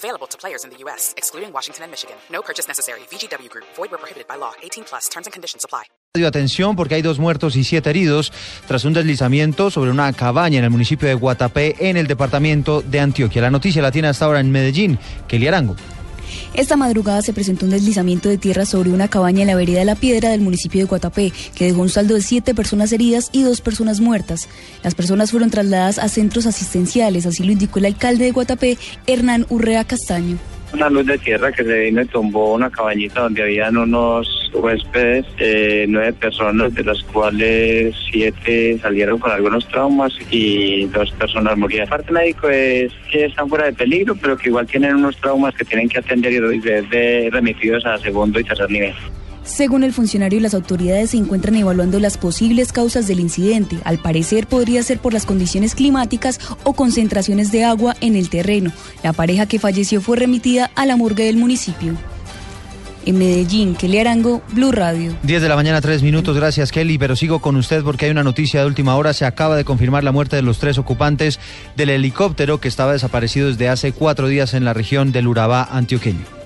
Available to players in the U.S., excluding Washington and Michigan. No purchase necessary. VGW Group. Void where prohibited by law. 18 plus. Terms and conditions apply. Atención porque hay dos muertos y siete heridos tras un deslizamiento sobre una cabaña en el municipio de Guatapé en el departamento de Antioquia. La noticia la tiene hasta ahora en Medellín. Kelly Arango. Esta madrugada se presentó un deslizamiento de tierra sobre una cabaña en la vereda de La Piedra del municipio de Guatapé, que dejó un saldo de siete personas heridas y dos personas muertas. Las personas fueron trasladadas a centros asistenciales, así lo indicó el alcalde de Guatapé, Hernán Urrea Castaño una luz de tierra que se vino y tumbó una cabañita donde habían unos huéspedes, eh, nueve personas, de las cuales siete salieron con algunos traumas y dos personas murieron. El parte médico es que están fuera de peligro, pero que igual tienen unos traumas que tienen que atender y ser remitidos a segundo y tercer nivel. Según el funcionario, las autoridades se encuentran evaluando las posibles causas del incidente. Al parecer podría ser por las condiciones climáticas o concentraciones de agua en el terreno. La pareja que falleció fue remitida a la morgue del municipio. En Medellín, Kelly Arango, Blue Radio. 10 de la mañana, 3 minutos. Gracias, Kelly. Pero sigo con usted porque hay una noticia de última hora. Se acaba de confirmar la muerte de los tres ocupantes del helicóptero que estaba desaparecido desde hace cuatro días en la región del Urabá antioqueño.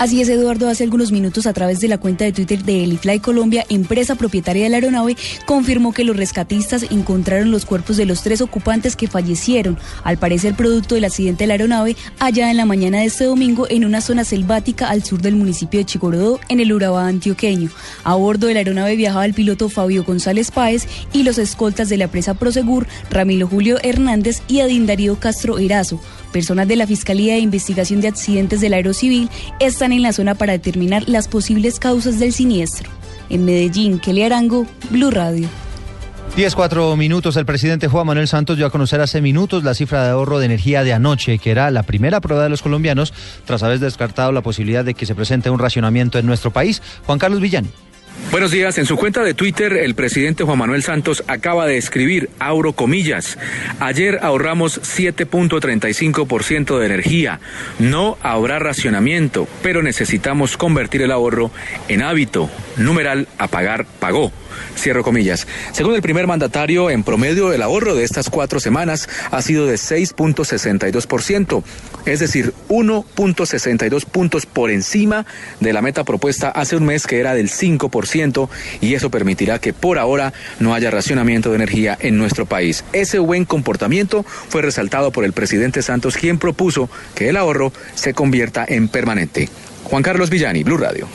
Así es, Eduardo, hace algunos minutos a través de la cuenta de Twitter de Elifly Colombia, empresa propietaria de la aeronave, confirmó que los rescatistas encontraron los cuerpos de los tres ocupantes que fallecieron, al parecer producto del accidente de la aeronave, allá en la mañana de este domingo en una zona selvática al sur del municipio de Chigorodó, en el Urabá antioqueño. A bordo de la aeronave viajaba el piloto Fabio González Páez y los escoltas de la empresa Prosegur, Ramiro Julio Hernández y Adin Darío Castro Erazo. Personas de la Fiscalía de Investigación de Accidentes del Aerocivil están en la zona para determinar las posibles causas del siniestro. En Medellín, Kelly Arango, Blue Radio. 10, 4 minutos. El presidente Juan Manuel Santos dio a conocer hace minutos la cifra de ahorro de energía de anoche, que era la primera prueba de los colombianos tras haber descartado la posibilidad de que se presente un racionamiento en nuestro país. Juan Carlos Villani. Buenos días. En su cuenta de Twitter, el presidente Juan Manuel Santos acaba de escribir, abro comillas, ayer ahorramos 7.35% de energía. No habrá racionamiento, pero necesitamos convertir el ahorro en hábito. Numeral, apagar, pagó. Cierro comillas. Según el primer mandatario, en promedio el ahorro de estas cuatro semanas ha sido de 6.62%, es decir, 1.62 puntos por encima de la meta propuesta hace un mes que era del 5% y eso permitirá que por ahora no haya racionamiento de energía en nuestro país. Ese buen comportamiento fue resaltado por el presidente Santos, quien propuso que el ahorro se convierta en permanente. Juan Carlos Villani, Blue Radio.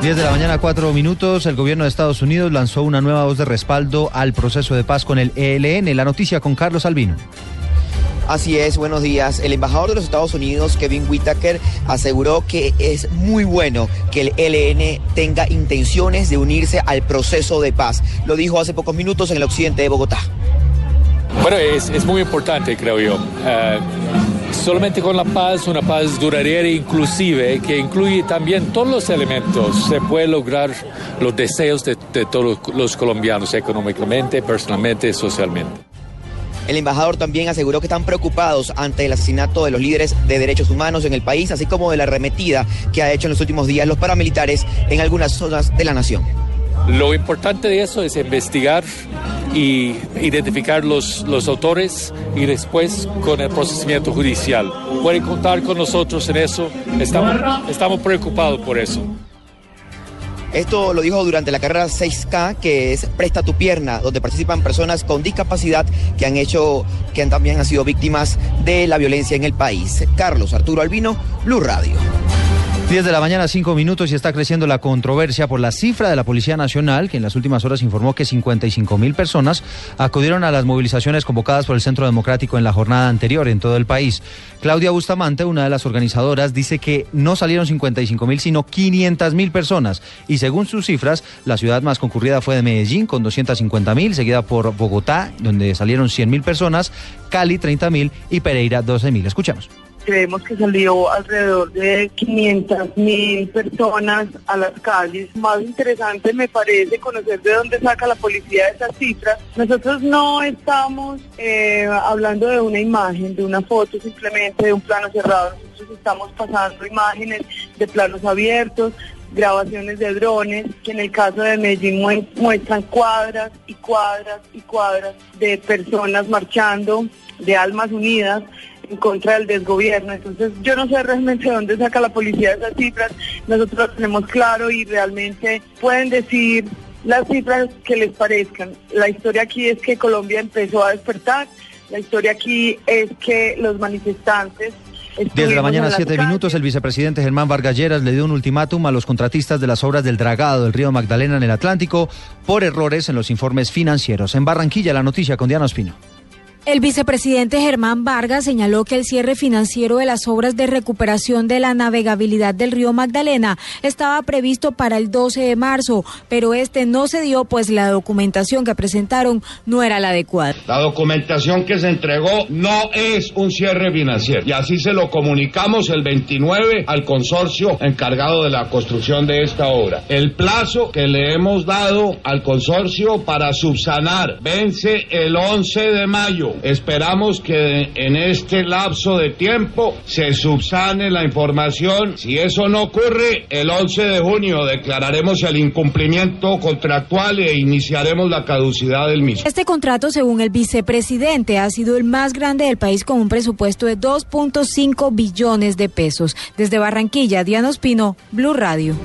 10 de la mañana, 4 minutos. El gobierno de Estados Unidos lanzó una nueva voz de respaldo al proceso de paz con el ELN. La noticia con Carlos Albino. Así es, buenos días. El embajador de los Estados Unidos, Kevin Whitaker, aseguró que es muy bueno que el ELN tenga intenciones de unirse al proceso de paz. Lo dijo hace pocos minutos en el occidente de Bogotá. Bueno, es, muy importante, creo yo. Eh, solamente con la paz, una paz duradera e inclusive, que incluye también todos los elementos, se puede lograr los deseos de, de todos los colombianos económicamente, personalmente, socialmente. El embajador también aseguró que están preocupados ante el asesinato de los líderes de derechos humanos en el país, así como de la arremetida que ha hecho en los últimos días los paramilitares en algunas zonas de la nación. Lo importante de eso es investigar y identificar los, los autores y después con el procesamiento judicial. Pueden contar con nosotros en eso, estamos, estamos preocupados por eso. Esto lo dijo durante la carrera 6K, que es Presta tu pierna, donde participan personas con discapacidad que han hecho, que también han sido víctimas de la violencia en el país. Carlos Arturo Albino, Blue Radio. 10 de la mañana, 5 minutos y está creciendo la controversia por la cifra de la Policía Nacional, que en las últimas horas informó que 55 mil personas acudieron a las movilizaciones convocadas por el Centro Democrático en la jornada anterior en todo el país. Claudia Bustamante, una de las organizadoras, dice que no salieron 55 mil, sino 500 mil personas. Y según sus cifras, la ciudad más concurrida fue de Medellín, con 250 mil, seguida por Bogotá, donde salieron 100 mil personas, Cali, 30 mil y Pereira, 12 mil. Escuchamos. Creemos que salió alrededor de 500 mil personas a las calles. Más interesante me parece conocer de dónde saca la policía esas cifras. Nosotros no estamos eh, hablando de una imagen, de una foto simplemente, de un plano cerrado. Nosotros estamos pasando imágenes de planos abiertos, grabaciones de drones, que en el caso de Medellín muestran cuadras y cuadras y cuadras de personas marchando, de almas unidas en contra del desgobierno. Entonces yo no sé realmente de dónde saca la policía esas cifras, nosotros lo tenemos claro y realmente pueden decir las cifras que les parezcan. La historia aquí es que Colombia empezó a despertar, la historia aquí es que los manifestantes 10 de la mañana, 7 minutos, el vicepresidente Germán Vargas Lleras le dio un ultimátum a los contratistas de las obras del dragado del río Magdalena en el Atlántico por errores en los informes financieros. En Barranquilla, la noticia con Diana Ospino. El vicepresidente Germán Vargas señaló que el cierre financiero de las obras de recuperación de la navegabilidad del río Magdalena estaba previsto para el 12 de marzo, pero este no se dio pues la documentación que presentaron no era la adecuada. La documentación que se entregó no es un cierre financiero y así se lo comunicamos el 29 al consorcio encargado de la construcción de esta obra. El plazo que le hemos dado al consorcio para subsanar vence el 11 de mayo. Esperamos que en este lapso de tiempo se subsane la información. Si eso no ocurre, el 11 de junio declararemos el incumplimiento contractual e iniciaremos la caducidad del mismo. Este contrato, según el vicepresidente, ha sido el más grande del país con un presupuesto de 2.5 billones de pesos. Desde Barranquilla, Diana Ospino, Blue Radio.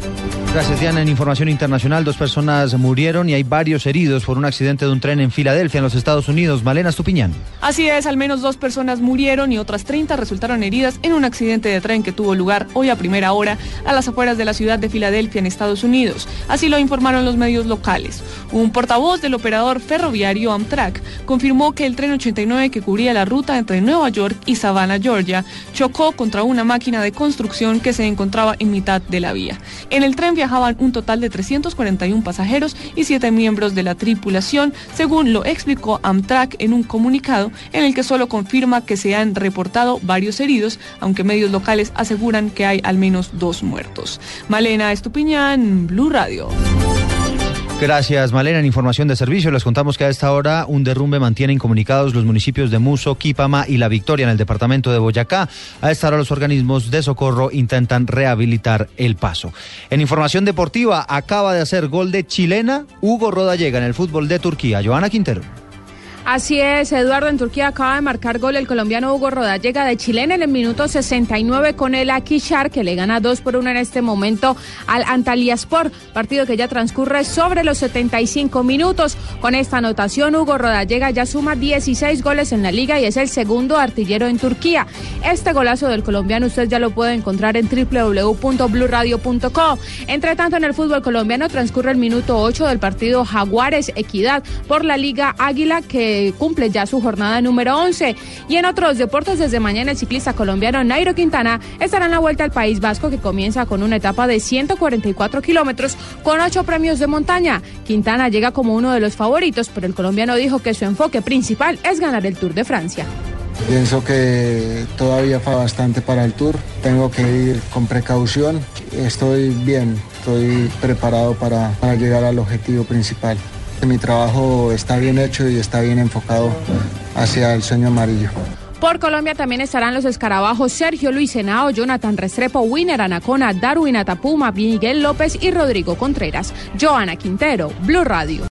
Gracias, Diana. En información internacional, dos personas murieron y hay varios heridos por un accidente de un tren en Filadelfia, en los Estados Unidos. Malena Stupiñán. Así es, al menos dos personas murieron y otras 30 resultaron heridas en un accidente de tren que tuvo lugar hoy a primera hora a las afueras de la ciudad de Filadelfia, en Estados Unidos. Así lo informaron los medios locales. Un portavoz del operador ferroviario Amtrak confirmó que el tren 89 que cubría la ruta entre Nueva York y Savannah, Georgia, chocó contra una máquina de construcción que se encontraba en mitad de la vía. En el tren viajaban un total de 341 pasajeros y 7 miembros de la tripulación, según lo explicó Amtrak en un comunicado en el que solo confirma que se han reportado varios heridos, aunque medios locales aseguran que hay al menos dos muertos. Malena Estupiñán, Blue Radio. Gracias, Malena. En información de servicio les contamos que a esta hora un derrumbe mantiene incomunicados los municipios de Muso, Quipama y La Victoria en el departamento de Boyacá. A esta hora los organismos de socorro intentan rehabilitar el paso. En información deportiva, acaba de hacer gol de chilena Hugo Rodallega en el fútbol de Turquía. Joana Quintero. Así es, Eduardo, en Turquía acaba de marcar gol el colombiano Hugo Rodallega de Chilena en el minuto 69 con el Akishar, que le gana 2 por 1 en este momento al Antalyaspor, partido que ya transcurre sobre los 75 minutos. Con esta anotación, Hugo Rodallega ya suma 16 goles en la liga y es el segundo artillero en Turquía. Este golazo del colombiano usted ya lo puede encontrar en www.bluradio.co. Entre tanto, en el fútbol colombiano transcurre el minuto 8 del partido Jaguares Equidad por la Liga Águila que cumple ya su jornada número 11. Y en otros deportes, desde mañana el ciclista colombiano Nairo Quintana estará en la vuelta al País Vasco que comienza con una etapa de 144 kilómetros con ocho premios de montaña. Quintana llega como uno de los favoritos, pero el colombiano dijo que su enfoque principal es ganar el Tour de Francia. Pienso que todavía fa bastante para el tour. Tengo que ir con precaución. Estoy bien, estoy preparado para, para llegar al objetivo principal. Mi trabajo está bien hecho y está bien enfocado hacia el sueño amarillo. Por Colombia también estarán los escarabajos Sergio Luis Senao, Jonathan Restrepo, Winner Anacona, Darwin Atapuma, Miguel López y Rodrigo Contreras. Joana Quintero, Blue Radio.